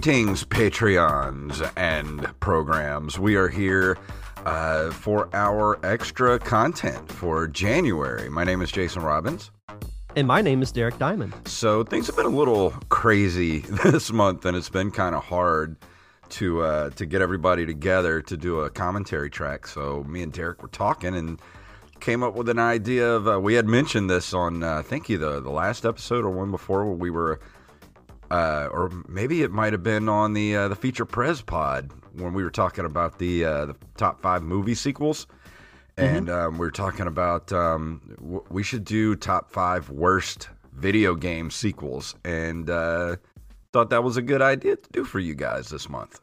Greetings, Patreons and programs. We are here uh, for our extra content for January. My name is Jason Robbins. And my name is Derek Diamond. So things have been a little crazy this month, and it's been kind of hard to uh, to get everybody together to do a commentary track. So me and Derek were talking and came up with an idea of uh, we had mentioned this on uh, I think either the last episode or one before where we were uh, or maybe it might have been on the uh, the feature Prez pod when we were talking about the uh, the top five movie sequels, and um, we were talking about um, w- we should do top five worst video game sequels, and uh, thought that was a good idea to do for you guys this month.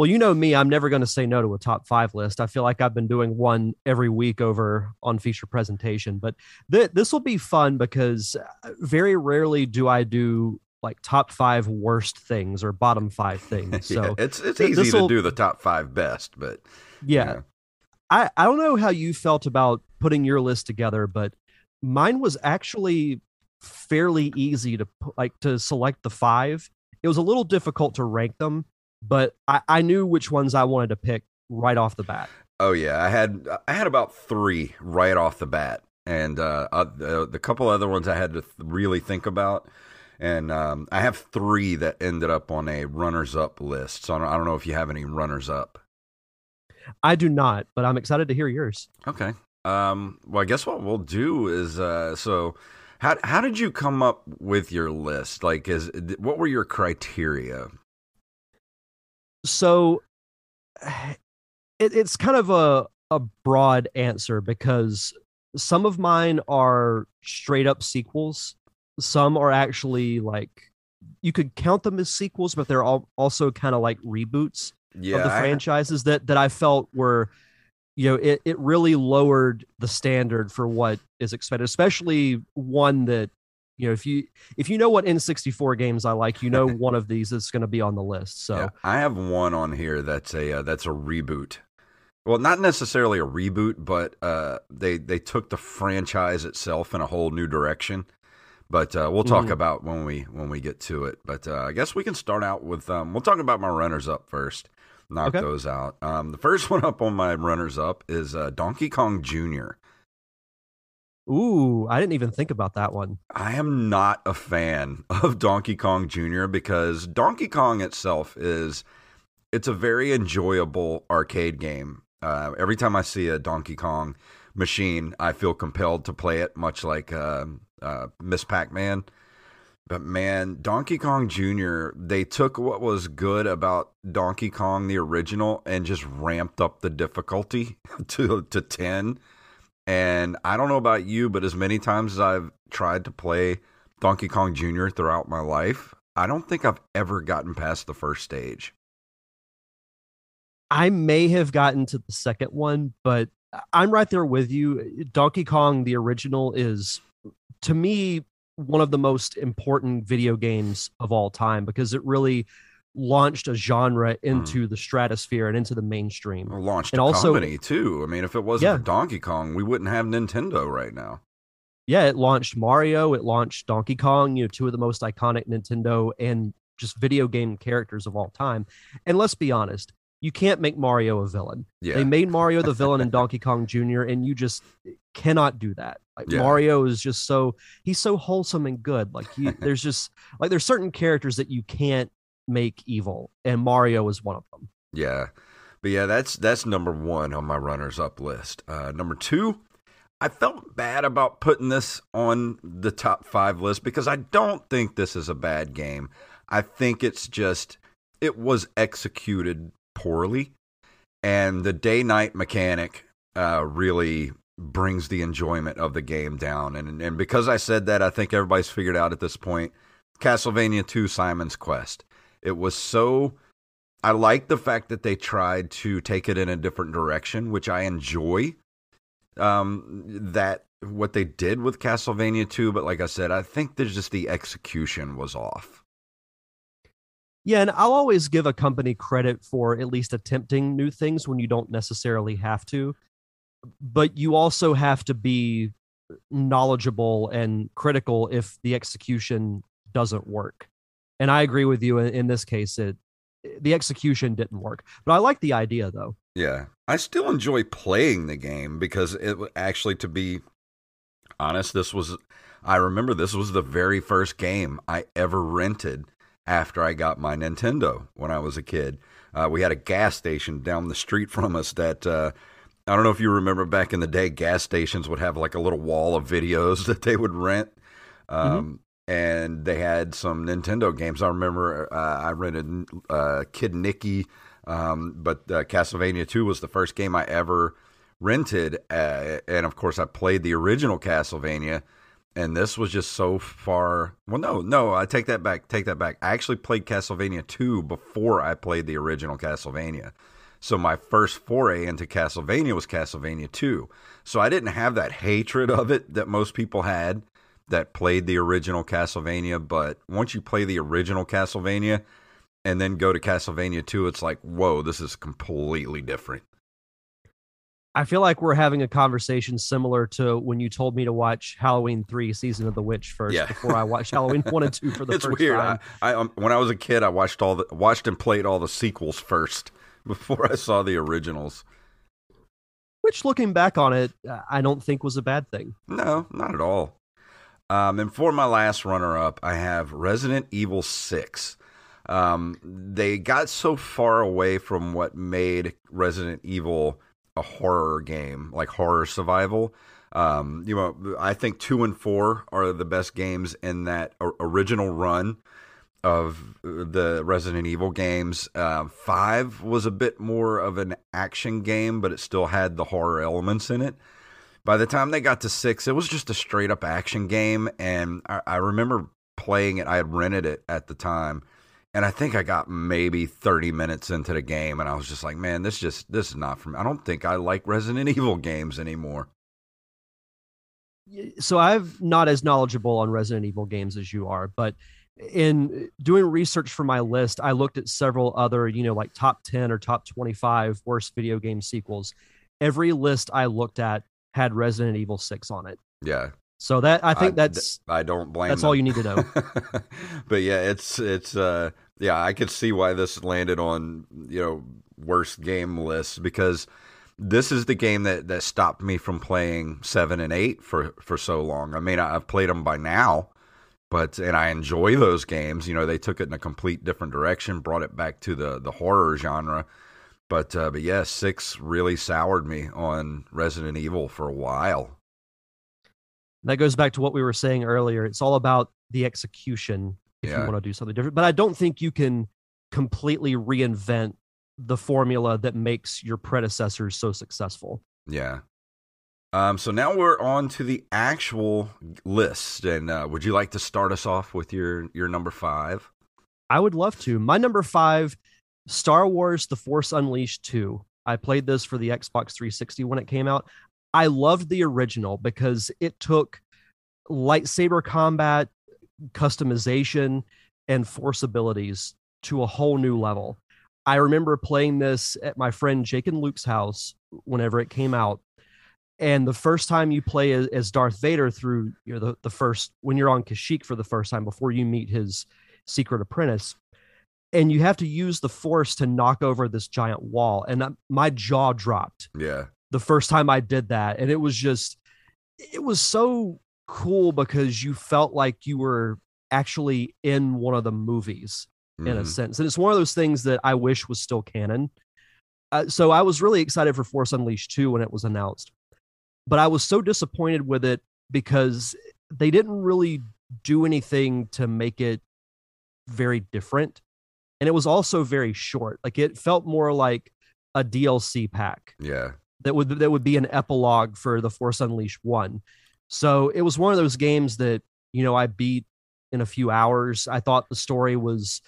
Well, you know me, I'm never going to say no to a top five list. I feel like I've been doing one every week over on feature presentation, but th- this will be fun because uh, very rarely do I do like top five worst things or bottom five things. So yeah, it's it's th- easy to do the top five best, but yeah, Yeah. I, I don't know how you felt about putting your list together, but mine was actually fairly easy to like to select the five. It was a little difficult to rank them, but I, I knew which ones I wanted to pick right off the bat. Oh yeah, I had I had about three right off the bat, and uh, uh, the, the couple other ones I had to th- really think about, and um, I have three that ended up on a runners up list. So I don't, I don't know if you have any runners up. I do not, but I'm excited to hear yours. Okay. Um, well, I guess what we'll do is uh, so. How, how did you come up with your list? Like, is what were your criteria? So eh, it, it's kind of a a broad answer because some of mine are straight up sequels. Some are actually like you could count them as sequels, but they're all also kind of like reboots Yeah, of the I- franchises that that I felt were you know it, it really lowered the standard for what is expected especially one that you know if you if you know what n64 games i like you know one of these is going to be on the list so Yeah, I have one on here that's a uh, that's a reboot. Well, not necessarily a reboot, but uh, they they took the franchise itself in a whole new direction. But uh, we'll talk Mhm. about when we when we get to it. But uh, I guess we can start out with um, we'll talk about my runners up first. Knock Okay. those out. Um, the first one up on my runners up is uh, Donkey Kong Jr. ooh i didn't even think about that one I am not a fan of Donkey Kong Jr. because Donkey Kong itself is it's a very enjoyable arcade game. Uh, every time I see a Donkey Kong machine, I feel compelled to play it, much like uh, uh, Miss Pac Man. But man, Donkey Kong Jr., they took what was good about Donkey Kong the original and just ramped up the difficulty to to 10. And I don't know about you, but as many times as I've tried to play Donkey Kong Jr. throughout my life, I don't think I've ever gotten past the first stage. i may have gotten to the second one but i'm right there with you donkey kong the original is to me one of the most important video games of all time because it really launched a genre hmm. into the stratosphere and into the mainstream. Or launched And a also- company too. I mean, if it wasn't Yeah. for Donkey Kong, we wouldn't have Nintendo right now. Yeah, it launched Mario, it launched Donkey Kong, you know, two of the most iconic Nintendo and just video game characters of all time. And let's be honest, you can't make Mario a villain. Yeah, They made Mario the villain in Donkey Kong Jr., and you just cannot do that. Like Yeah. Mario is just so he's so wholesome and good. Like you, there's just like there's certain characters that you can't make evil, and Mario is one of them. yeah, but yeah, that's that's number one on my runners up list. Uh, number two, I felt bad about putting this on the top five list because I don't think this is a bad game. I think it's just it was executed poorly, and the day night mechanic uh, really brings the enjoyment of the game down. And and because I said that, I think everybody's figured out at this point. Castlevania 2 Simon's Quest. It was so I like the fact that they tried to take it in a different direction, which I enjoy. Um that what they did with Castlevania 2, but like I said, I think there's just the execution was off. Yeah, and I'll always give a company credit for at least attempting new things when you don't necessarily have to. But you also have to be knowledgeable and critical if the execution doesn't work. And I agree with you in, in this case. It the execution didn't work, but I like the idea though. Yeah, I still enjoy playing the game because it actually, to be honest, this was I remember this was the very first game I ever rented after I got my Nintendo when I was a kid. Uh, we had a gas station down the street from us that uh, I don't know if you remember back in the day, gas stations would have like a little wall of videos that they would rent. Um, mm-hmm. And they had some Nintendo games. I remember uh, I rented uh, Kid Niki, um, but uh, Castlevania 2 was the first game I ever rented. Uh, and of course, I played the original Castlevania and this was just so far. Well, no, no, I take that back. Take that back. I actually played Castlevania 2 before I played the original Castlevania. So my first foray into Castlevania was Castlevania 2. So I didn't have that hatred of it that most people had that played the original Castlevania. But once you play the original Castlevania and then go to Castlevania 2, it's like, whoa, this is completely different. I feel like we're having a conversation similar to when you told me to watch Halloween three, Season of the Witch first yeah. before I watched Halloween one and two for the it's first weird. time. I, I um, when I was a kid, I watched all the watched and played all the sequels first before I saw the originals. Which, looking back on it, I don't think was a bad thing. No, not at all. Um, and for my last runner up, I have Resident Evil Six. Um, they got so far away from what made Resident Evil a horror game, like horror survival. Um, you know, I think two and four are the best games in that original run of the Resident Evil games. Uh, five was a bit more of an action game, but it still had the horror elements in it. By the time they got to six, it was just a straight up action game, and I, I remember playing it. I had rented it at the time and I think I got maybe 30 minutes into the game and I was just like, man, this just this is not for me. I don't think I like Resident Evil games anymore. So I'm not as knowledgeable on Resident Evil games as you are, but in uh, doing research for my list, I looked at several other, you know, like top 10 or top 25 worst video game sequels. Every list I looked at had Resident Evil 6 on it. Yeah. So that I think that's I don't blame. That's them. all you need to know. but yeah, it's it's uh yeah, I could see why this landed on you know worst game lists because this is the game that that stopped me from playing seven and eight for for so long. I mean, I've played them by now, but and I enjoy those games. You know, they took it in a complete different direction, brought it back to the the horror genre. But uh, but yeah, six really soured me on Resident Evil for a while that goes back to what we were saying earlier. It's all about the execution if yeah. you want to do something different. But I don't think you can completely reinvent the formula that makes your predecessors so successful. Yeah. Um, so now we're on to the actual list, and uh, would you like to start us off with your your number five? I would love to. My number five, Star Wars: The Force Unleashed two. I played this for the Xbox 360 when it came out. I loved the original because it took lightsaber combat, customization, and force abilities to a whole new level. I remember playing this at my friend Jake and Luke's house whenever it came out. And the first time you play as Darth Vader through you know the, the first when you're on Kashyyyk for the first time before you meet his secret apprentice, and you have to use the force to knock over this giant wall, and my jaw dropped. Yeah, the first time I did that. And it was just, it was so cool because you felt like you were actually in one of the movies mm-hmm. in a mm-hmm. sense. And it's one of those things that I wish was still canon. Uh, so I was really excited for Force Unleashed 2 when it was announced. But I was so disappointed with it because they didn't really do anything to make it very different. And it was also very short. Like it felt more like a DLC pack. Yeah that would that would be an epilogue for the Force Unleashed one. So it was one of those games that you know I beat in a few hours. I thought the story was.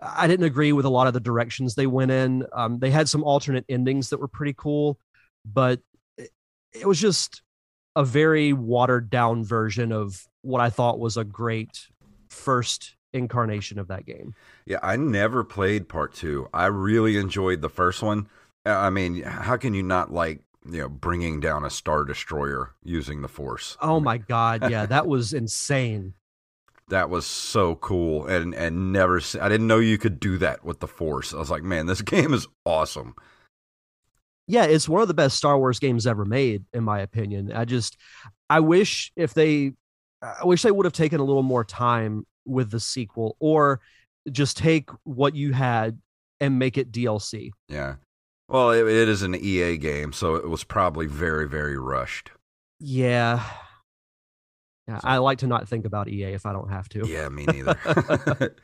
I didn't agree with a lot of the directions they went in. Um, they had some alternate endings that were pretty cool, but it, it was just a very watered down version of what I thought was a great first incarnation of that game. Yeah, I never played part two. I really enjoyed the first one. Uh, I mean, how can you not like you know bringing down a star destroyer using the force? Oh my god, yeah, that was insane. that was so cool and and never I didn't know you could do that with the Force. I was like, man, this game is awesome. Yeah, it's one of the best Star Wars games ever made, in my opinion. I just, I wish if they, I wish they would have taken a little more time with the sequel, or just take what you had and make it DLC. Yeah. Well, it, it is an EA game, so it was probably very, very rushed. Yeah. Yeah, so, I like to not think about EA if I don't have to. Yeah, me neither.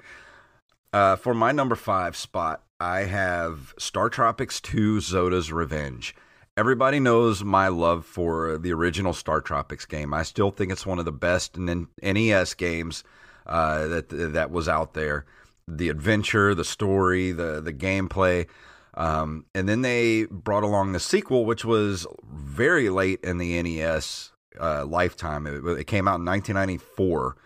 uh, for my number five spot, I have Star Tropics 2 Zoda's Revenge. Everybody knows my love for the original Star Tropics game. I still think it's one of the best NES games uh, that that was out there. The adventure, the story, the the gameplay. Um, and then they brought along the sequel, which was very late in the NES uh, lifetime. It, it, came out in 1994.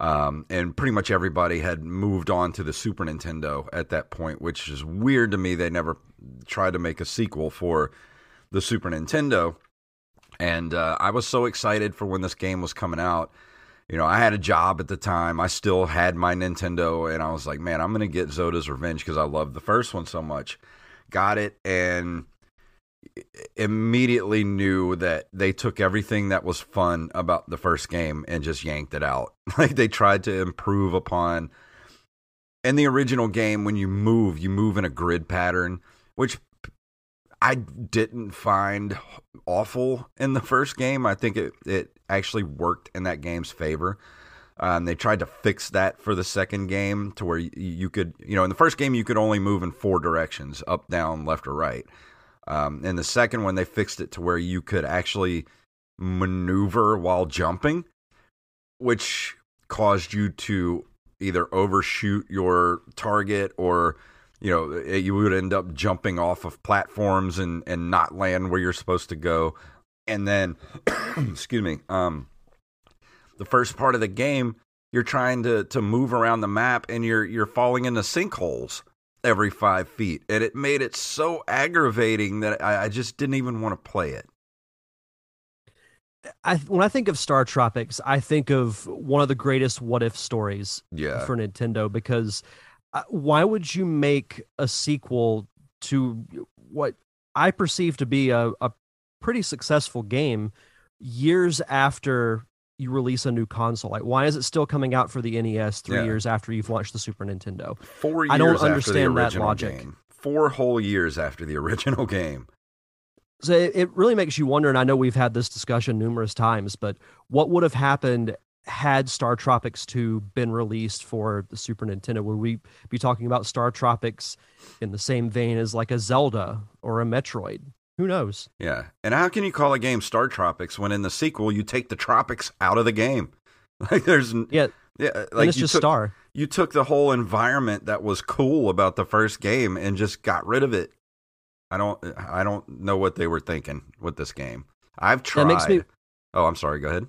Um, and pretty much everybody had moved on to the Super Nintendo at that point, which is weird to me. They never tried to make a sequel for the Super Nintendo. And uh, I was so excited for when this game was coming out. You know, I had a job at the time. I still had my Nintendo, and I was like, man, I'm to get Zoda's Revenge because I loved the first one so much got it and immediately knew that they took everything that was fun about the first game and just yanked it out. Like they tried to improve upon in the original game when you move, you move in a grid pattern, which I didn't find awful in the first game. I think it it actually worked in that game's favor. Um, they tried to fix that for the second game to where you, you, could, you know, in the first game you could only move in four directions up, down, left, or right. Um, in the second one, they fixed it to where you could actually maneuver while jumping, which caused you to either overshoot your target or you know you would end up jumping off of platforms and and not land where you're supposed to go and then excuse me um the first part of the game, you're trying to to move around the map and you're you're falling into sinkholes every five feet, and it made it so aggravating that I, I just didn't even want to play it. I, when I think of Star Tropics, I think of one of the greatest what if stories yeah. for Nintendo because Uh, why would you make a sequel to what I perceive to be a, a pretty successful game years after you release a new console? Like, why is it still coming out for the NES three yeah. years after you've launched the Super Nintendo? Four years I don't understand that logic. Game. Four whole years after the original game. So it, it really makes you wonder, and I know we've had this discussion numerous times, but what would have happened had Star Tropics 2 been released for the Super Nintendo? Would we be talking about Star Tropics in the same vein as like a Zelda or a Metroid? Who knows? Yeah. And how can you call a game Star Tropics when in the sequel you take the tropics out of the game? Like there's yeah yeah uh, like it's just took, Star. You took the whole environment that was cool about the first game and just got rid of it. I don't I don't know what they were thinking with this game. I've tried. That makes me, oh, I'm sorry. Go ahead.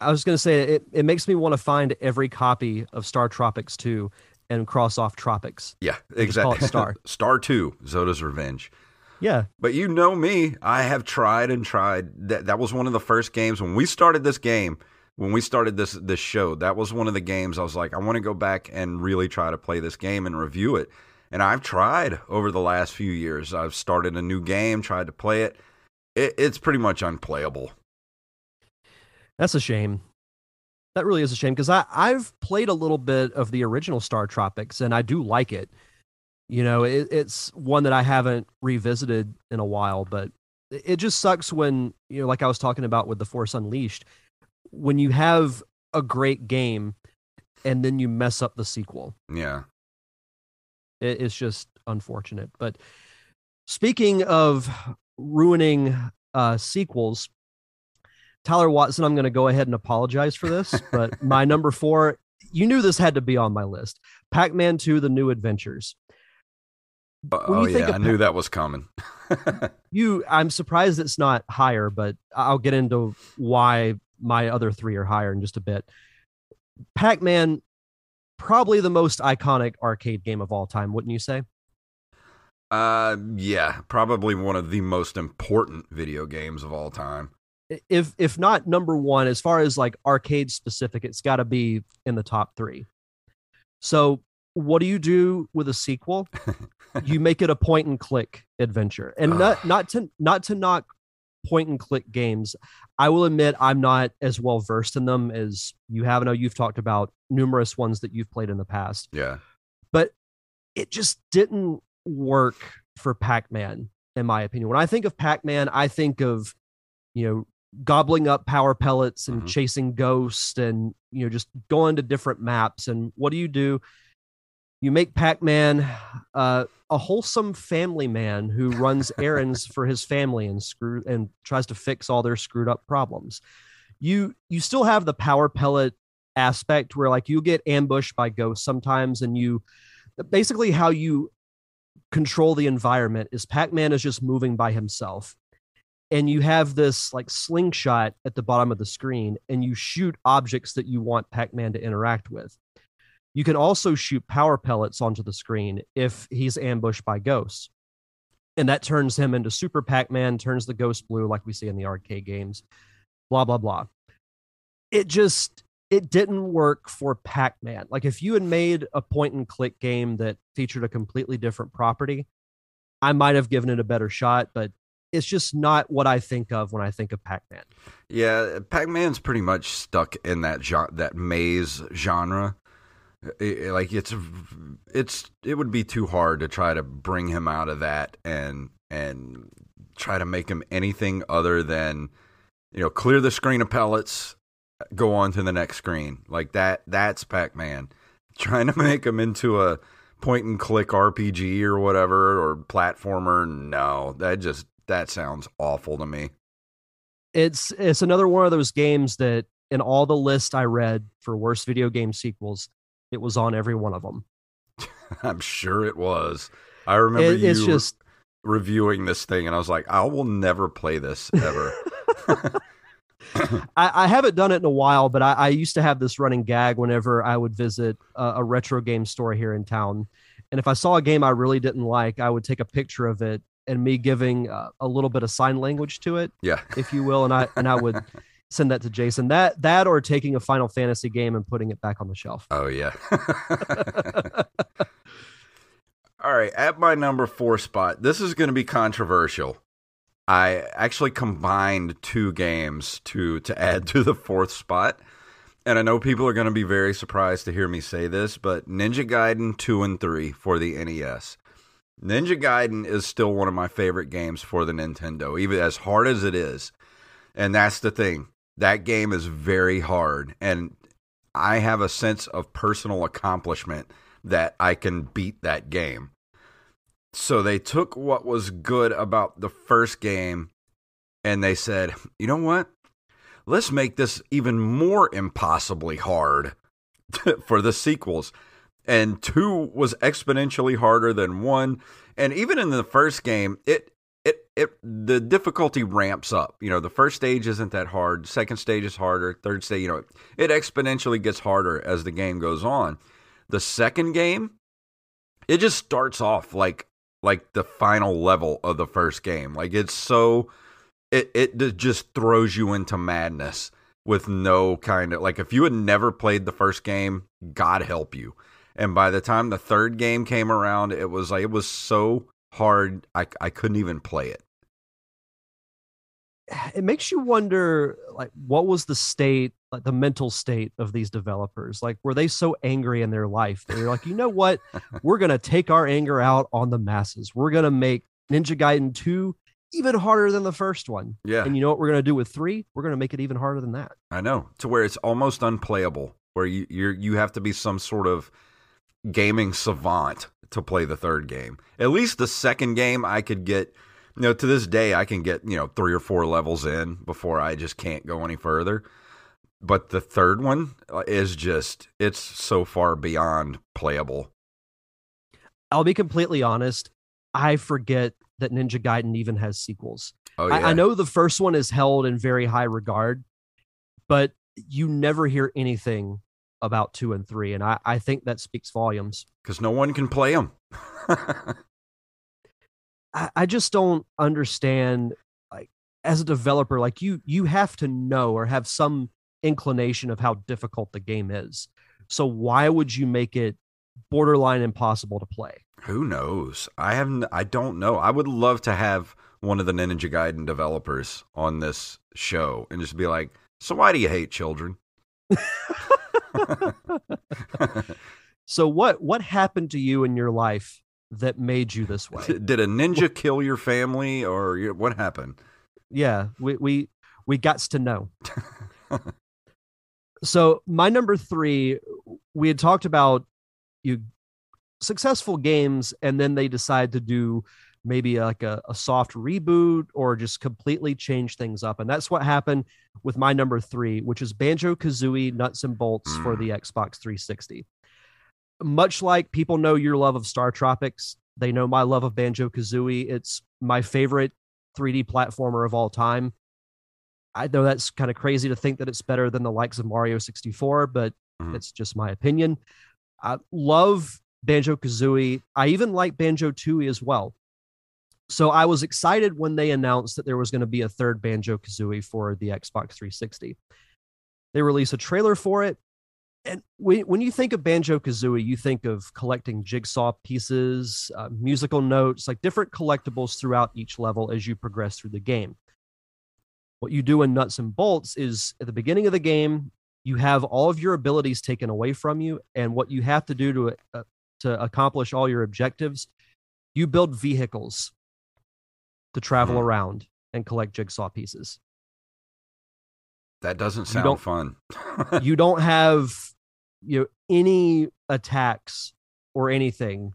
I was going to say it. It makes me want to find every copy of Star Tropics 2 and cross off Tropics. Yeah, exactly. Star. Star 2, Zoda's Revenge. Yeah. But you know me, I have tried and tried. That that was one of the first games when we started this game, when we started this this show. That was one of the games I was like, I want to go back and really try to play this game and review it. And I've tried over the last few years. I've started a new game, tried to play it. it it's pretty much unplayable. That's a shame. That really is a shame because I I've played a little bit of the original Star Tropics and I do like it. You know, it, it's one that I haven't revisited in a while, but it just sucks when, you know, like I was talking about with The Force Unleashed, when you have a great game and then you mess up the sequel. Yeah. It, it's just unfortunate. But speaking of ruining uh, sequels, Tyler Watson, I'm going to go ahead and apologize for this, but my number four, you knew this had to be on my list Pac Man 2 The New Adventures. Oh yeah, I knew that was coming. you, I'm surprised it's not higher, but I'll get into why my other three are higher in just a bit. Pac-Man, probably the most iconic arcade game of all time, wouldn't you say? Uh, yeah, probably one of the most important video games of all time. If if not number one, as far as like arcade specific, it's got to be in the top three. So, what do you do with a sequel? you make it a point and click adventure, and not not to not to knock point and click games. I will admit I'm not as well versed in them as you have. I know you've talked about numerous ones that you've played in the past. Yeah. But it just didn't work for Pac-Man in my opinion. When I think of Pac-Man, I think of you know gobbling up power pellets and Mhm. chasing ghosts and you know just going to different maps and what do you do? You make Pac-Man uh, a wholesome family man who runs errands for his family and screw and tries to fix all their screwed up problems. You you still have the power pellet aspect where like you get ambushed by ghosts sometimes and you basically how you control the environment is Pac-Man is just moving by himself. And you have this like slingshot at the bottom of the screen and you shoot objects that you want Pac-Man to interact with. You can also shoot power pellets onto the screen if he's ambushed by ghosts. And that turns him into Super Pac Man, turns the ghost blue like we see in the arcade games, blah, blah, blah. It just, it didn't work for Pac Man. Like if you had made a point and click game that featured a completely different property, I might have given it a better shot, but it's just not what I think of when I think of Pac Man. Yeah, Pac-Man's pretty much stuck in that that maze genre. I- I- like it's it's it would be too hard to try to bring him out of that and and try to make him anything other than you know clear the screen of pellets, go on to the next screen. Like that that's Pac-Man. Trying to make him into a point and click RPG or whatever or platformer, no, that just that sounds awful to me. it's it's another one of those games that in all the list I read for worst video game sequels, it was on every one of them. I'm sure it was. I remember It, it's you just reviewing this thing, and I was like, I will never play this ever. I, I haven't done it in a while, but I, I used to have this running gag whenever I would visit a, a retro game store here in town, and if I saw a game I really didn't like, I would take a picture of it and me giving uh, a little bit of sign language to it, yeah. if you will, and I and I would send that to Jason. That that or taking a Final Fantasy game and putting it back on the shelf. Oh, yeah. All right. At my number four spot, this is going to be controversial. I actually combined two games to to add to the fourth spot. And I know people are going to be very surprised to hear me say this, but Ninja Gaiden 2 and 3 for the NES. Ninja Gaiden is still one of my favorite games for the Nintendo, even as hard as it is. And that's the thing. That game is very hard. And I have a sense of personal accomplishment that I can beat that game. So they took what was good about the first game and they said, you know what? Let's make this even more impossibly hard for the sequels. And two was exponentially harder than one. And even in the first game, it it it the difficulty ramps up. You know, the first stage isn't that hard, second stage is harder, third stage, you know, it exponentially gets harder as the game goes on. The second game, it just starts off like like the final level of the first game. Like it's so it it just throws you into madness with no kind of like if you had never played the first game, God help you. And by the time the third game came around, it was like it was so hard I I couldn't even play it. it makes you wonder like what was the state like the mental state of these developers? Like were they so angry in their life they're like you know what? We're gonna take our anger out on the masses. We're gonna make ninja gaiden 2 even harder than the first one. Yeah. and you know what we're gonna do with 3 we're gonna make it even harder than that. I know. To where it's almost unplayable, where you you're you have to be some sort of gaming savant to play the third game. At least the second game, I could get. You know, to this day, I can get you know three or four levels in before I just can't go any further. But the third one uh, is just it's so far beyond playable. i'll be completely honest i forget that ninja gaiden even has sequels Oh yeah, I, I know the first one is held in very high regard, but you never hear anything about two and three, and I, I think that speaks volumes. because no one can play them. I, I just don't understand. Like as a developer, like you you have to know or have some inclination of how difficult the game is. So why would you make it borderline impossible to play? Who knows? I haven't. I don't know. I would love to have one of the Ninja Gaiden developers on this show and just be like, "So why do you hate children?" so what what happened to you in your life that made you this way? Did a ninja kill your family, or what happened? Yeah, we we we got to know. so my number three, we had talked about you successful games, and then they decide to do maybe like a, a soft reboot or just completely change things up. And that's what happened with my number three, which is Banjo Kazooie Nuts and Bolts mm. for the Xbox 360. Much like people know your love of Star Tropics, they know my love of Banjo Kazooie. It's my favorite 3D platformer of all time. I know that's kind of crazy to think that it's better than the likes of Mario 64, but mm-hmm. it's just my opinion. I love Banjo Kazooie. I even like Banjo Tooie as well. So I was excited when they announced that there was going to be a third Banjo Kazooie for the Xbox 360. They released a trailer for it. And when, you think of Banjo Kazooie, you think of collecting jigsaw pieces, uh, musical notes, like different collectibles throughout each level as you progress through the game. What you do in Nuts and Bolts is at the beginning of the game, you have all of your abilities taken away from you. And what you have to do to, uh, to accomplish all your objectives, you build vehicles to travel mm. around and collect jigsaw pieces. That doesn't sound fun. you don't have you know any attacks or anything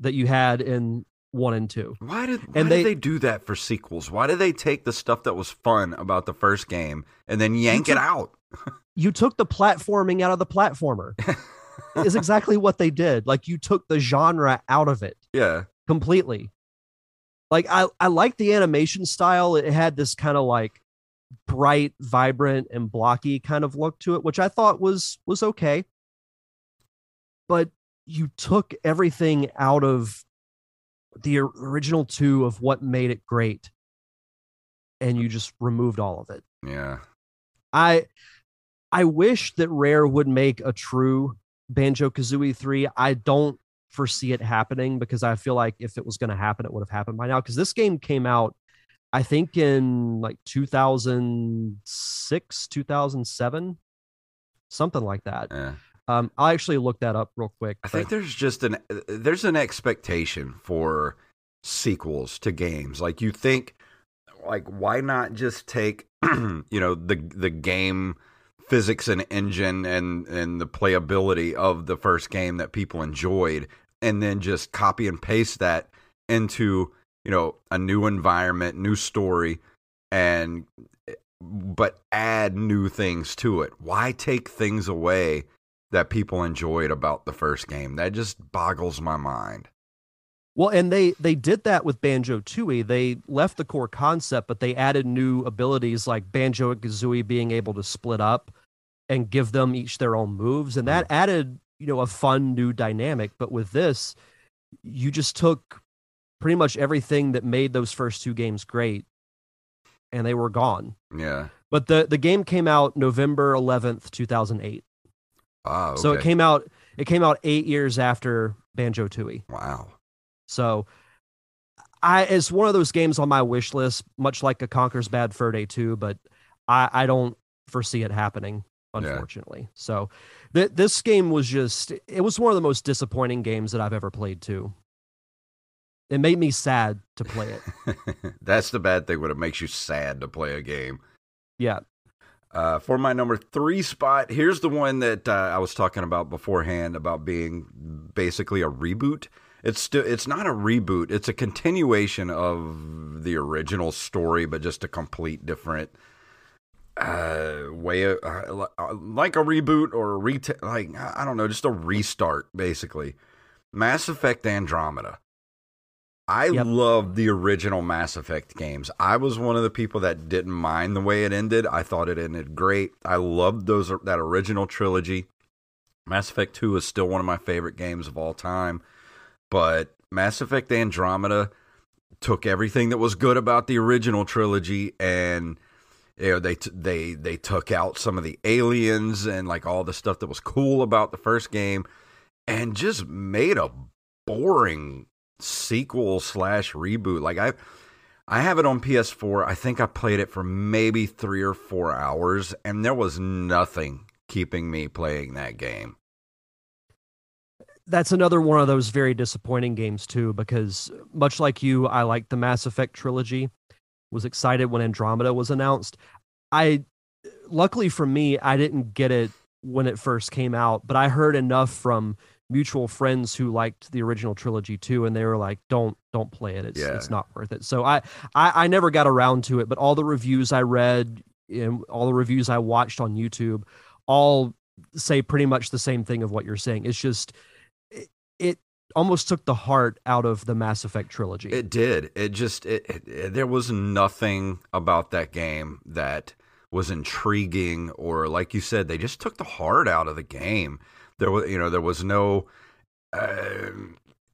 that you had in one and two. Why did why and they, did they do that for sequels? Why did they take the stuff that was fun about the first game and then yank took, it out? you took the platforming out of the platformer. is exactly what they did. Like you took the genre out of it. Yeah. Completely like I I like the animation style. It had this kind of like bright, vibrant, and blocky kind of look to it, which I thought was was okay. But you took everything out of the original two of what made it great and you just removed all of it. Yeah. I I wish that Rare would make a true Banjo Kazooie 3. I don't foresee it happening because I feel like if it was going to happen, it would have happened by now. Because this game came out, I think, in like 2006, 2007, something like that. Yeah. Um, I'll actually look that up real quick. I but... think there's just an there's an expectation for sequels to games. Like you think, like why not just take you know the the game physics and engine and and the playability of the first game that people enjoyed and then just copy and paste that into you know a new environment new story and but add new things to it. Why take things away that people enjoyed about the first game? That just boggles my mind. Well, and they they did that with Banjo Tooie. They left the core concept, but they added new abilities like Banjo Kazooie being able to split up and give them each their own moves, and that added you know a fun new dynamic. But with this you just took pretty much everything that made those first two games great and they were gone. Yeah. But the the game came out november 11th 2008 ah, okay. so it came out it came out eight years after banjo tooie. Wow. So i it's one of those games on my wish list much like a conker's bad fur day 2 but i i don't foresee it happening unfortunately. Yeah. So th- this game was just it was one of the most disappointing games that I've ever played too. It made me sad to play it. That's the bad thing when it makes you sad to play a game. Yeah. Uh, for my number three spot, here's the one that uh, I was talking about beforehand about being basically a reboot. It's still it's not a reboot. It's a continuation of the original story, but just a complete different uh, way of, uh, uh, like a reboot or a reta- like I don't know, just a restart basically. Mass Effect Andromeda. I yep. love the original Mass Effect games. I was one of the people that didn't mind the way it ended. I thought it ended great. I loved those that original trilogy. Mass Effect 2 is still one of my favorite games of all time. But Mass Effect Andromeda took everything that was good about the original trilogy and you know they t- they they took out some of the aliens and like all the stuff that was cool about the first game and just made a boring sequel slash reboot. Like i i have it on ps4 i think i played it for maybe three or four hours and there was nothing keeping me playing that game. That's another one of those very disappointing games too because much like you i like the mass effect trilogy was excited when andromeda was announced. I luckily for me i didn't get it when it first came out but i heard enough from mutual friends who liked the original trilogy too and they were like don't don't play it. It's, Yeah. it's not worth it. So I, I i never got around to it but all the reviews i read and all the reviews i watched on youtube all say pretty much the same thing of what you're saying. It's just it, it almost took the heart out of the mass effect trilogy It did. It just it, it, it- there was nothing about that game that was intriguing or like you said they just took the heart out of the game. There was you know there was no uh,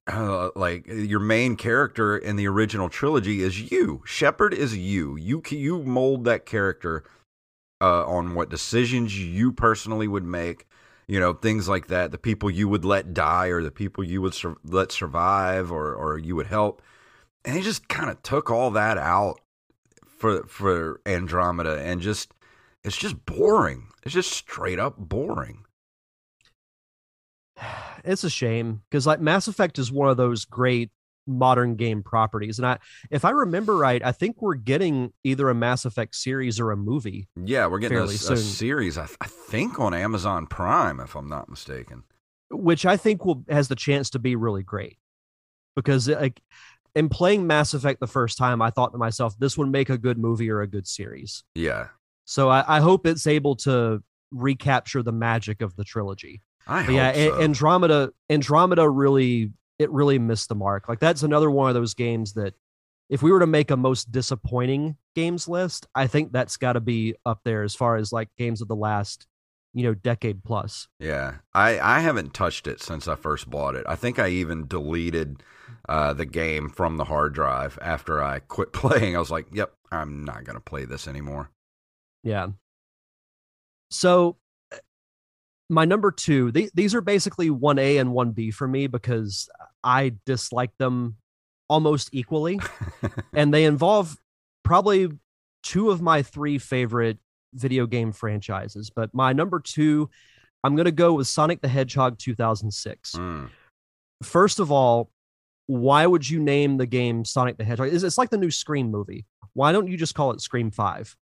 uh, like your main character in the original trilogy is you. Shepard is you. You you mold that character uh, on what decisions you personally would make. You know things like that. The people you would let die, or the people you would sur- let survive, or or you would help and he just kind of took all that out for for Andromeda and just it's just boring. It's just straight up boring. it's a shame because like Mass Effect is one of those great modern game properties, and I, if I remember right, I think we're getting either a Mass Effect series or a movie. Yeah, we're getting a, a series. I, th- I think on Amazon Prime, if I'm not mistaken. which I think will has the chance to be really great because uh, like in playing Mass Effect the first time, I thought to myself, this would make a good movie or a good series. Yeah, So I, I hope it's able to recapture the magic of the trilogy. I But hope yeah, so. Andromeda, Andromeda really it really missed the mark. Like that's another one of those games that if we were to make a most disappointing games list, I think that's got to be up there as far as like games of the last, you know, decade plus. yeah, I I haven't touched it since I first bought it. I think I even deleted uh, the game from the hard drive after I quit playing. I was like, "Yep, I'm not gonna play this anymore." Yeah. So uh, my number two, th- these are basically 1A and 1B for me because I dislike them almost equally. and they involve probably two of my three favorite video game franchises. But my number two, I'm going to go with Sonic the Hedgehog 2006. Mm. First of all, why would you name the game Sonic the Hedgehog? It's, it's like the new Scream movie. Why don't you just call it Scream 5?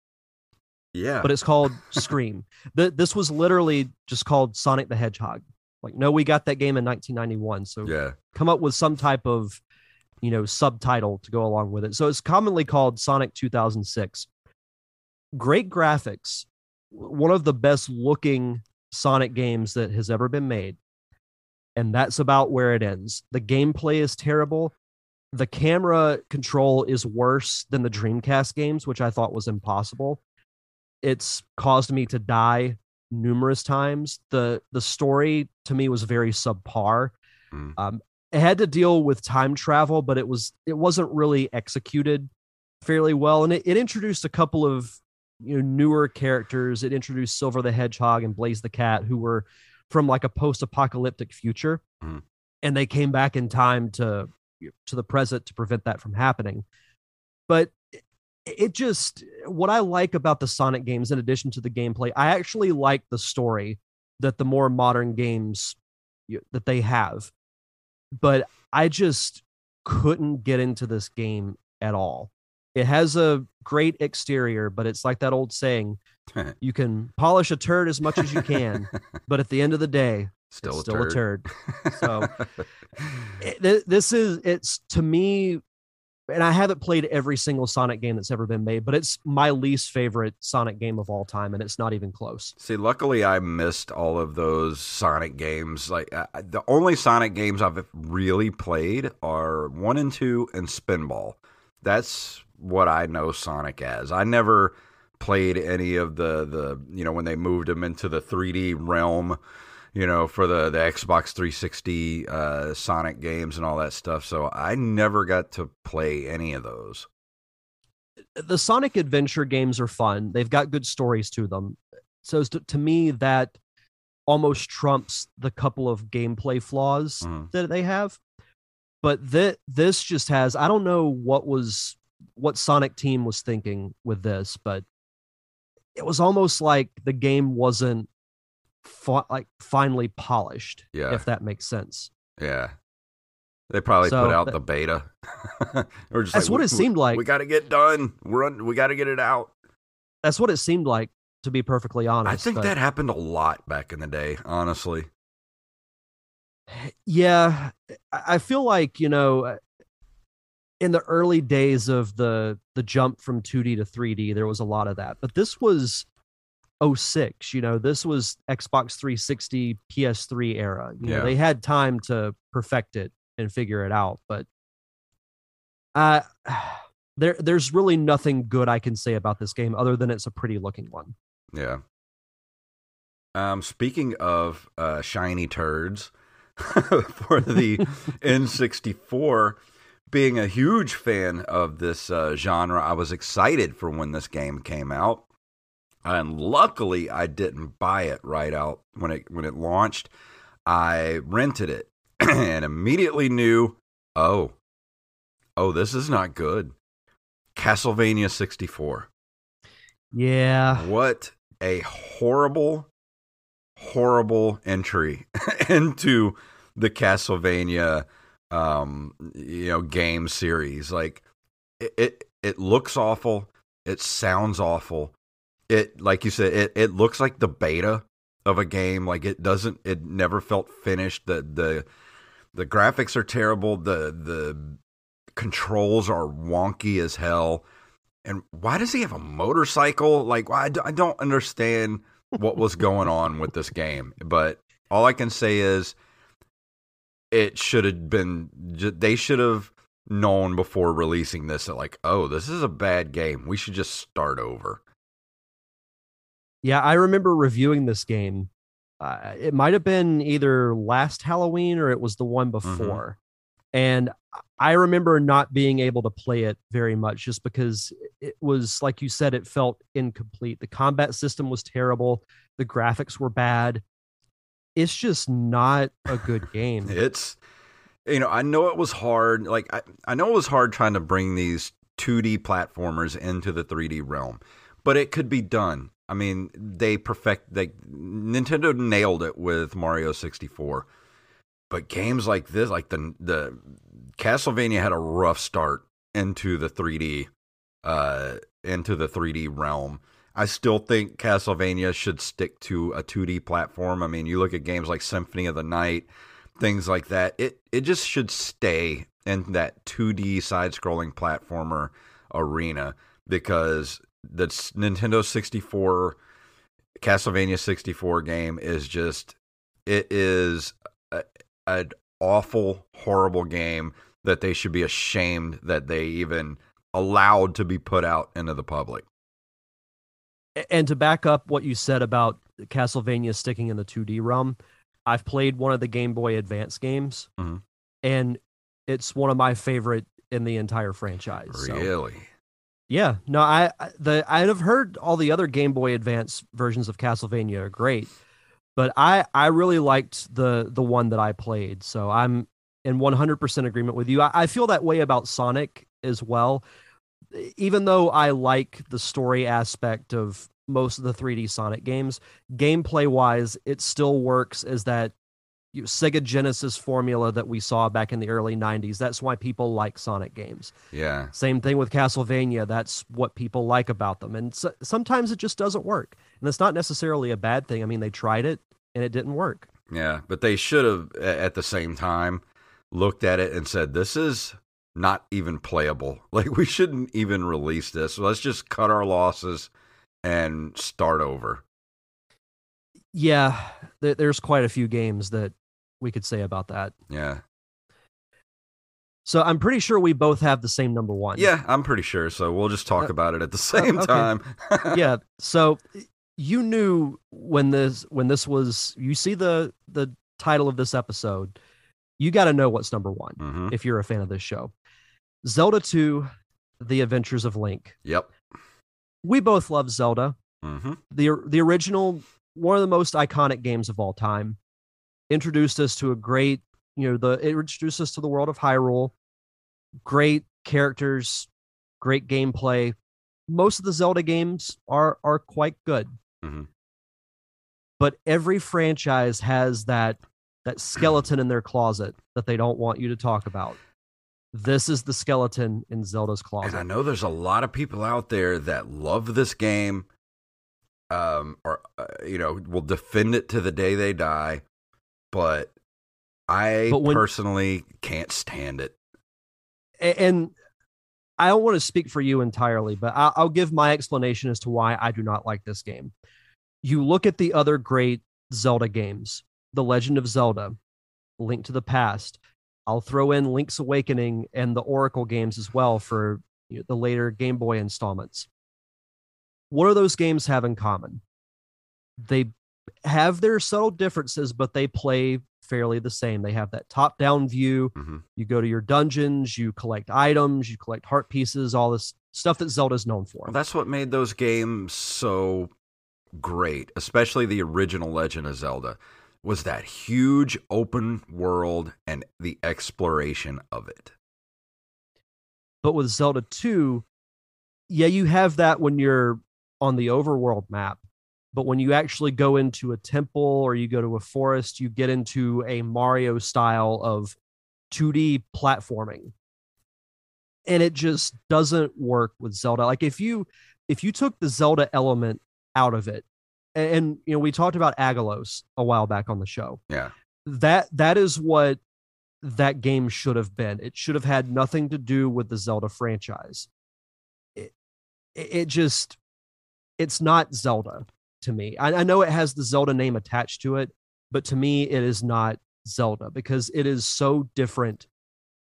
Yeah, but it's called Scream. The, this was literally just called Sonic the Hedgehog. Like, no, we got that game in 1991, so yeah, come up with some type of, you know, subtitle to go along with it. So it's commonly called Sonic 2006. Great graphics, one of the best looking Sonic games that has ever been made, and that's about where it ends. The gameplay is terrible. The camera control is worse than the Dreamcast games, which I thought was impossible it's caused me to die numerous times. The the story to me was very subpar. Mm. Um, it had to deal with time travel, but it was it wasn't really executed fairly well, and it, it introduced a couple of you know newer characters. It introduced Silver the Hedgehog and Blaze the Cat, who were from like a post-apocalyptic future, Mhm. and they came back in time to to the present to prevent that from happening. But it just what I like about the Sonic games, in addition to the gameplay, I actually like the story that the more modern games that they have. But I just couldn't get into this game at all. It has a great exterior, but it's like that old saying: you can polish a turd as much as you can, but at the end of the day, still, it's a, still turd. a turd. So it- this is it's to me and i haven't played every single sonic game that's ever been made but it's my least favorite sonic game of all time and it's not even close See, luckily I missed all of those Sonic games. Like uh, the only Sonic games I've really played are one and two and Spinball. That's what I know Sonic as. I never played any of the the you know when they moved him into the 3D realm. You know, for the the Xbox 360 uh, Sonic games and all that stuff. So I never got to play any of those. The Sonic Adventure games are fun. They've got good stories to them. So to, to me, that almost trumps the couple of gameplay flaws Mhm. that they have. But th- this just has I don't know what was what Sonic team was thinking with this, but it was almost like the game wasn't fi- like finally polished. Yeah. if that makes sense. Yeah. They probably So, put out that- the beta. or just That's like, what it seemed like. We got to get done. We're on, we got to get it out. That's what it seemed like, to be perfectly honest. I think but- that happened a lot back in the day, honestly. yeah i I feel like you know uh, in the early days of the the jump from 2d to 3d there was a lot of that but this was 06 you know this was xbox 360 ps3 era you Yeah. know they had time to perfect it and figure it out but uh there there's really nothing good i can say about this game other than it's a pretty looking one Yeah. Um, speaking of uh, shiny turds, for the N64, being a huge fan of this uh, genre, I was excited for when this game came out. And luckily, I didn't buy it right out when it when it launched. I rented it and immediately knew, oh, oh, this is not good. Castlevania 64. yeah What a horrible, horrible entry into the Castlevania, um, you know, game series. Like it, it, it looks awful. It sounds awful. It, like you said, it, it looks like the beta of a game. Like it doesn't. It never felt finished. The the the graphics are terrible. The the controls are wonky as hell. And why does he have a motorcycle? Like, why? I don't understand what was going on with this game. But all I can say is, it should have been. They should have known before releasing this that, like, oh, this is a bad game. We should just start over. Yeah, I remember reviewing this game. Uh, it might have been either last Halloween or it was the one before. And I remember not being able to play it very much just because it was, like you said, it felt incomplete. The combat system was terrible, the graphics were bad. It's just not a good game. It's, you know, I know it was hard. Like, I, I know it was hard trying to bring these 2D platformers into the 3D realm, but it could be done. I mean, they perfect, they, Nintendo nailed it with Mario 64. But games like this, like the, the Castlevania had a rough start into the 3D, uh, into the 3D realm. I still think Castlevania should stick to a 2D platform. I mean, you look at games like Symphony of the Night, things like that. It it just should stay in that 2D side-scrolling platformer arena because the Nintendo 64 Castlevania 64 game is just it is a, an awful horrible game that they should be ashamed that they even allowed to be put out into the public. And to back up what you said about Castlevania sticking in the 2D realm, I've played one of the Game Boy Advance games, Mhm. and it's one of my favorite in the entire franchise. So, Really? Yeah, no, I the I've heard all the other Game Boy Advance versions of Castlevania are great, but I I really liked the the one that I played. So I'm in 100% agreement with you. I, I feel that way about Sonic as well. Even though I like the story aspect of most of the 3D Sonic games, gameplay wise, it still works as that Sega Genesis formula that we saw back in the early 90s. That's why people like Sonic games. Yeah. Same thing with Castlevania. That's what people like about them. And so, sometimes it just doesn't work. And it's not necessarily a bad thing. I mean, they tried it and it didn't work. Yeah, but they should have at the same time looked at it and said this is not even playable. Like we shouldn't even release this. Let's just cut our losses and start over. Yeah, there's quite a few games that we could say about that. Yeah. So I'm pretty sure we both have the same number one. Yeah, I'm pretty sure. So we'll just talk Uh, about it at the same okay. time. yeah. So you knew when this when this was you see the the title of this episode, you got to know what's number one hmm if you're a fan of this show. Zelda 2, The Adventures of Link. Yep. We both love Zelda. hmm The the original one of the most iconic games of all time. Introduced us to a great, you know, the it introduced us to the world of Hyrule. Great characters, great gameplay. Most of the Zelda games are are quite good. Mhm. But every franchise has that that skeleton in their closet that they don't want you to talk about. This is the skeleton in Zelda's And closet. I know there's a lot of people out there that love this game, um, or uh, you know, will defend it to the day they die. But I But when- personally can't stand it. And I don't want to speak for you entirely, but I'll, give my explanation as to why I do not like this game. You look at the other great Zelda games, The Legend of Zelda, Link to the Past. I'll throw in Link's Awakening and the Oracle games as well for you know, the later Game Boy installments. What do those games have in common? They have their subtle differences, but they play fairly the same. They have that top down view. hmm You go to your dungeons, you collect items, you collect heart pieces, all this stuff that Zelda's known for. Well, that's what made those games so great, especially the original Legend of Zelda, was that huge open world and the exploration of it. But with Zelda 2, yeah, you have that when you're on the overworld map. But when you actually go into a temple or you go to a forest, you get into a Mario style of 2D platforming. And it just doesn't work with Zelda. Like if you if you took the Zelda element out of it, and, and you know, we talked about Aggelos a while back on the show. Yeah. that that is what that game should have been. It should have had nothing to do with the Zelda franchise. It it just it's not Zelda to me. I, I know it has the Zelda name attached to it, but to me it is not Zelda because it is so different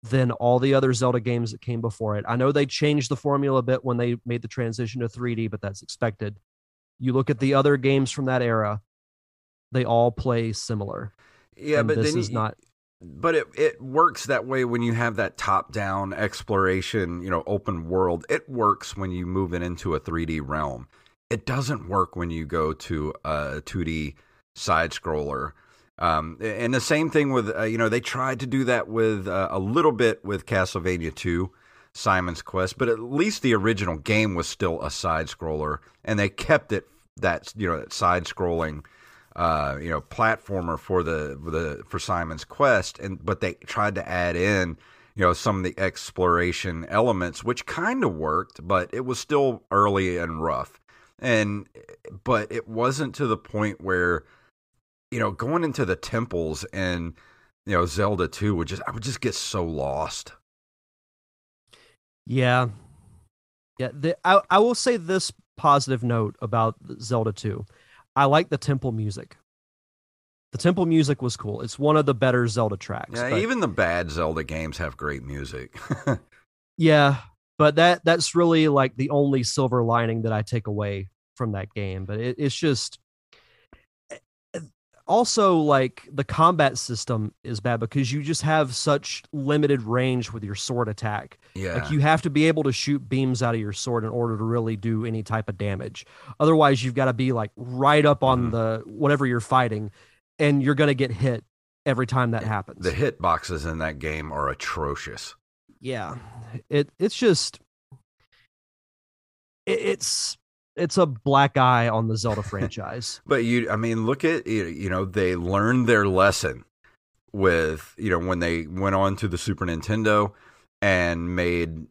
than all the other Zelda games that came before it. I know they changed the formula a bit when they made the transition to 3D, but that's expected. You look at the other games from that era, they all play similar. Yeah, but this is you- not but it, it works that way when you have that top down exploration, you know, open world. It works when you move it into a 3D realm. It doesn't work when you go to a 2D side scroller. Um, and the same thing with, uh, you know, they tried to do that with uh, a little bit with Castlevania 2, Simon's Quest, but at least the original game was still a side scroller, and they kept it that, you know, that side scrolling uh, you know, platformer for the for the for Simon's Quest, and but they tried to add in, you know, some of the exploration elements, which kind of worked, but it was still early and rough, and but it wasn't to the point where, you know, going into the temples and you know Zelda two would just I would just get so lost. Yeah. Yeah. The, I, I will say this positive note about Zelda 2. I like the temple music. The temple music was cool. It's one of the better Zelda tracks. Yeah, even the bad Zelda games have great music. yeah, but that that's really like the only silver lining that I take away from that game. But it, it's just eh, also like the combat system is bad because you just have such limited range with your sword attack. yeah, Like you have to be able to shoot beams out of your sword in order to really do any type of damage. Otherwise, you've got to be like right up on Mhm. the whatever you're fighting, and you're gonna get hit every time that happens. the hit boxes in that game are atrocious. Yeah, it it's just it, it's it's a black eye on the Zelda franchise. But you, I mean, look at you know they learned their lesson with you know when they went on to the Super Nintendo and made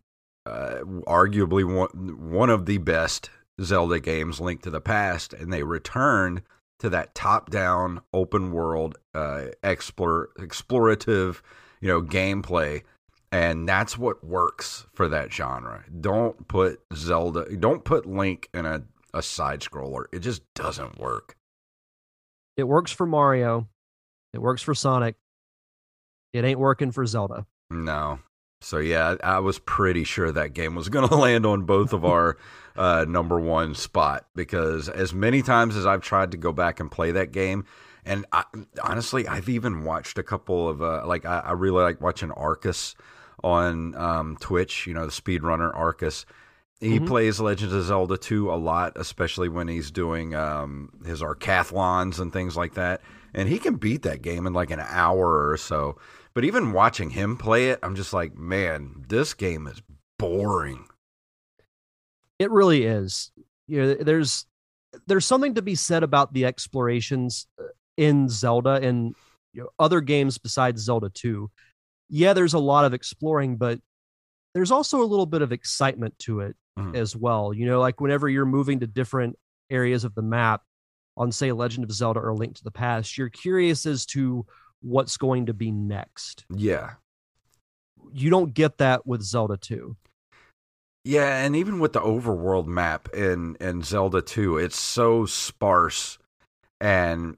uh, arguably one one of the best Zelda games, Link to the Past, and they returned to that top-down open world uh, explore explorative you know gameplay. And that's what works for that genre. Don't put Zelda, don't put Link in a, a side scroller. It just doesn't work. it works for Mario, it works for Sonic. It ain't working for Zelda. No. So yeah, I, was pretty sure that game was going to land on both of our uh, number one spot because as many times as I've tried to go back and play that game, and I, honestly, I've even watched a couple of uh, like I, I, really like watching Arcus on um, Twitch. You know, the speedrunner Arcus. He mm-hmm. plays Legends of Zelda 2 a lot, especially when he's doing um, his arcathlons and things like that. And he can beat that game in like an hour or so. But even watching him play it, I'm just like, man, this game is boring. It really is. You know, there's there's something to be said about the explorations uh, in Zelda and you know, other games besides Zelda 2. Yeah, there's a lot of exploring, but there's also a little bit of excitement to it mm-hmm. as well. You know, like whenever you're moving to different areas of the map on, say, Legend of Zelda or Link to the Past, you're curious as to what's going to be next. Yeah. You don't get that with Zelda 2. Yeah, and even with the overworld map in in Zelda 2, it's so sparse and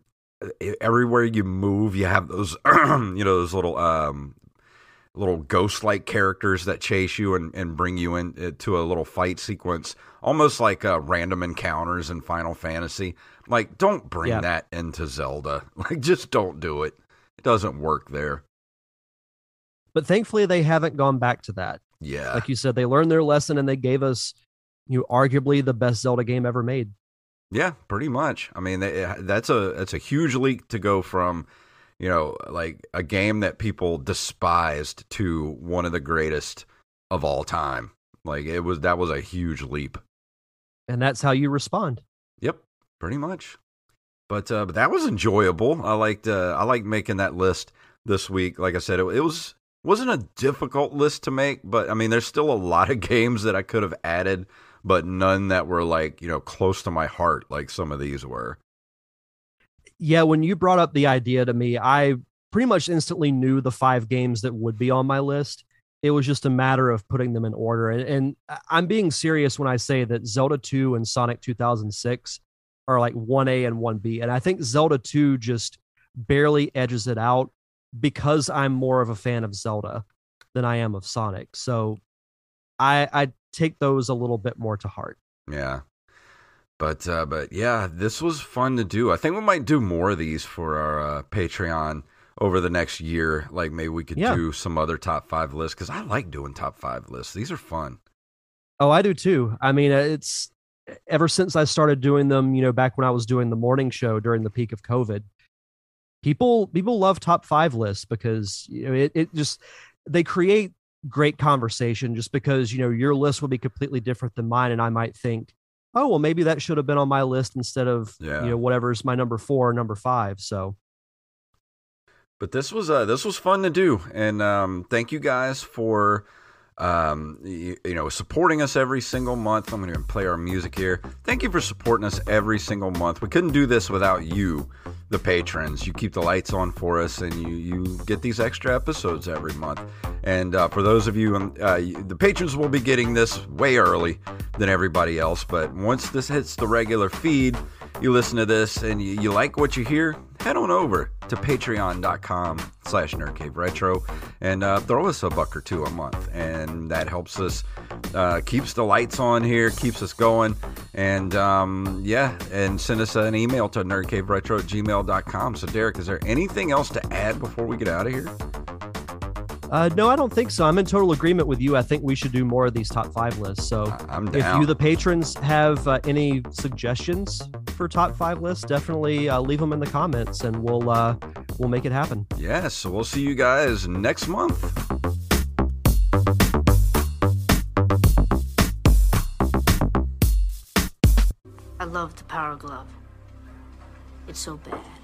everywhere you move, you have those you know those little um little ghost like characters that chase you and, and bring you into uh, a little fight sequence, almost like uh, random encounters in Final Fantasy. Like, don't bring yeah. that into Zelda. Like, just don't do it. It doesn't work there. But thankfully, they haven't gone back to that. Yeah. Like you said, they learned their lesson and they gave us, you know, arguably the best Zelda game ever made. Yeah, pretty much. I mean, that's a that's a huge leap to go from, you know, like a game that people despised to one of the greatest of all time. Like it was that was a huge leap. And that's how you respond. Yep, pretty much. But uh, but that was enjoyable. I liked uh, I liked making that list this week. Like I said, it, it was wasn't a difficult list to make, but I mean, there's still a lot of games that I could have added, but none that were like you know close to my heart like some of these were. Yeah, when you brought up the idea to me, I pretty much instantly knew the five games that would be on my list. It was just a matter of putting them in order. And, and I'm being serious when I say that Zelda 2 and Sonic 2006 are like 1A and 1B. And I think Zelda 2 just barely edges it out because I'm more of a fan of Zelda than I am of Sonic. So I I take those a little bit more to heart. Yeah. But uh but yeah, this was fun to do. I think we might do more of these for our uh, Patreon over the next year. Like maybe we could yeah. do some other top 5 lists cuz I like doing top 5 lists. These are fun. Oh, I do too. I mean, it's ever since I started doing them, you know, back when I was doing the morning show during the peak of COVID, people people love top five lists because you know it, it just they create great conversation just because you know your list will be completely different than mine and I might think, oh well maybe that should have been on my list instead of yeah. you know whatever's my number four or number five. So but this was uh this was fun to do and um thank you guys for um, you, you, know, supporting us every single month. I'm going to play our music here. Thank you for supporting us every single month. We couldn't do this without you, the patrons. You keep the lights on for us, and you you get these extra episodes every month. And uh, for those of you, um, uh, the patrons will be getting this way early than everybody else. But once this hits the regular feed, you listen to this and you, you like what you hear, head on over to patreon.com slash nerdcaveretro and uh, throw us a buck or two a month. And that helps us uh, keeps the lights on here keeps us going. And um, yeah and send us an email to nerdcaveretro at gmail.com so derek is there anything else to add before we get out of here uh, no, I don't think so. I'm in total agreement with you. I think we should do more of these top five lists. So, I'm down. if you, the patrons, have uh, any suggestions for top five lists, definitely uh, leave them in the comments, and we'll uh, we'll make it happen. Yes, so we'll see you guys next month. I love the power glove. It's so bad.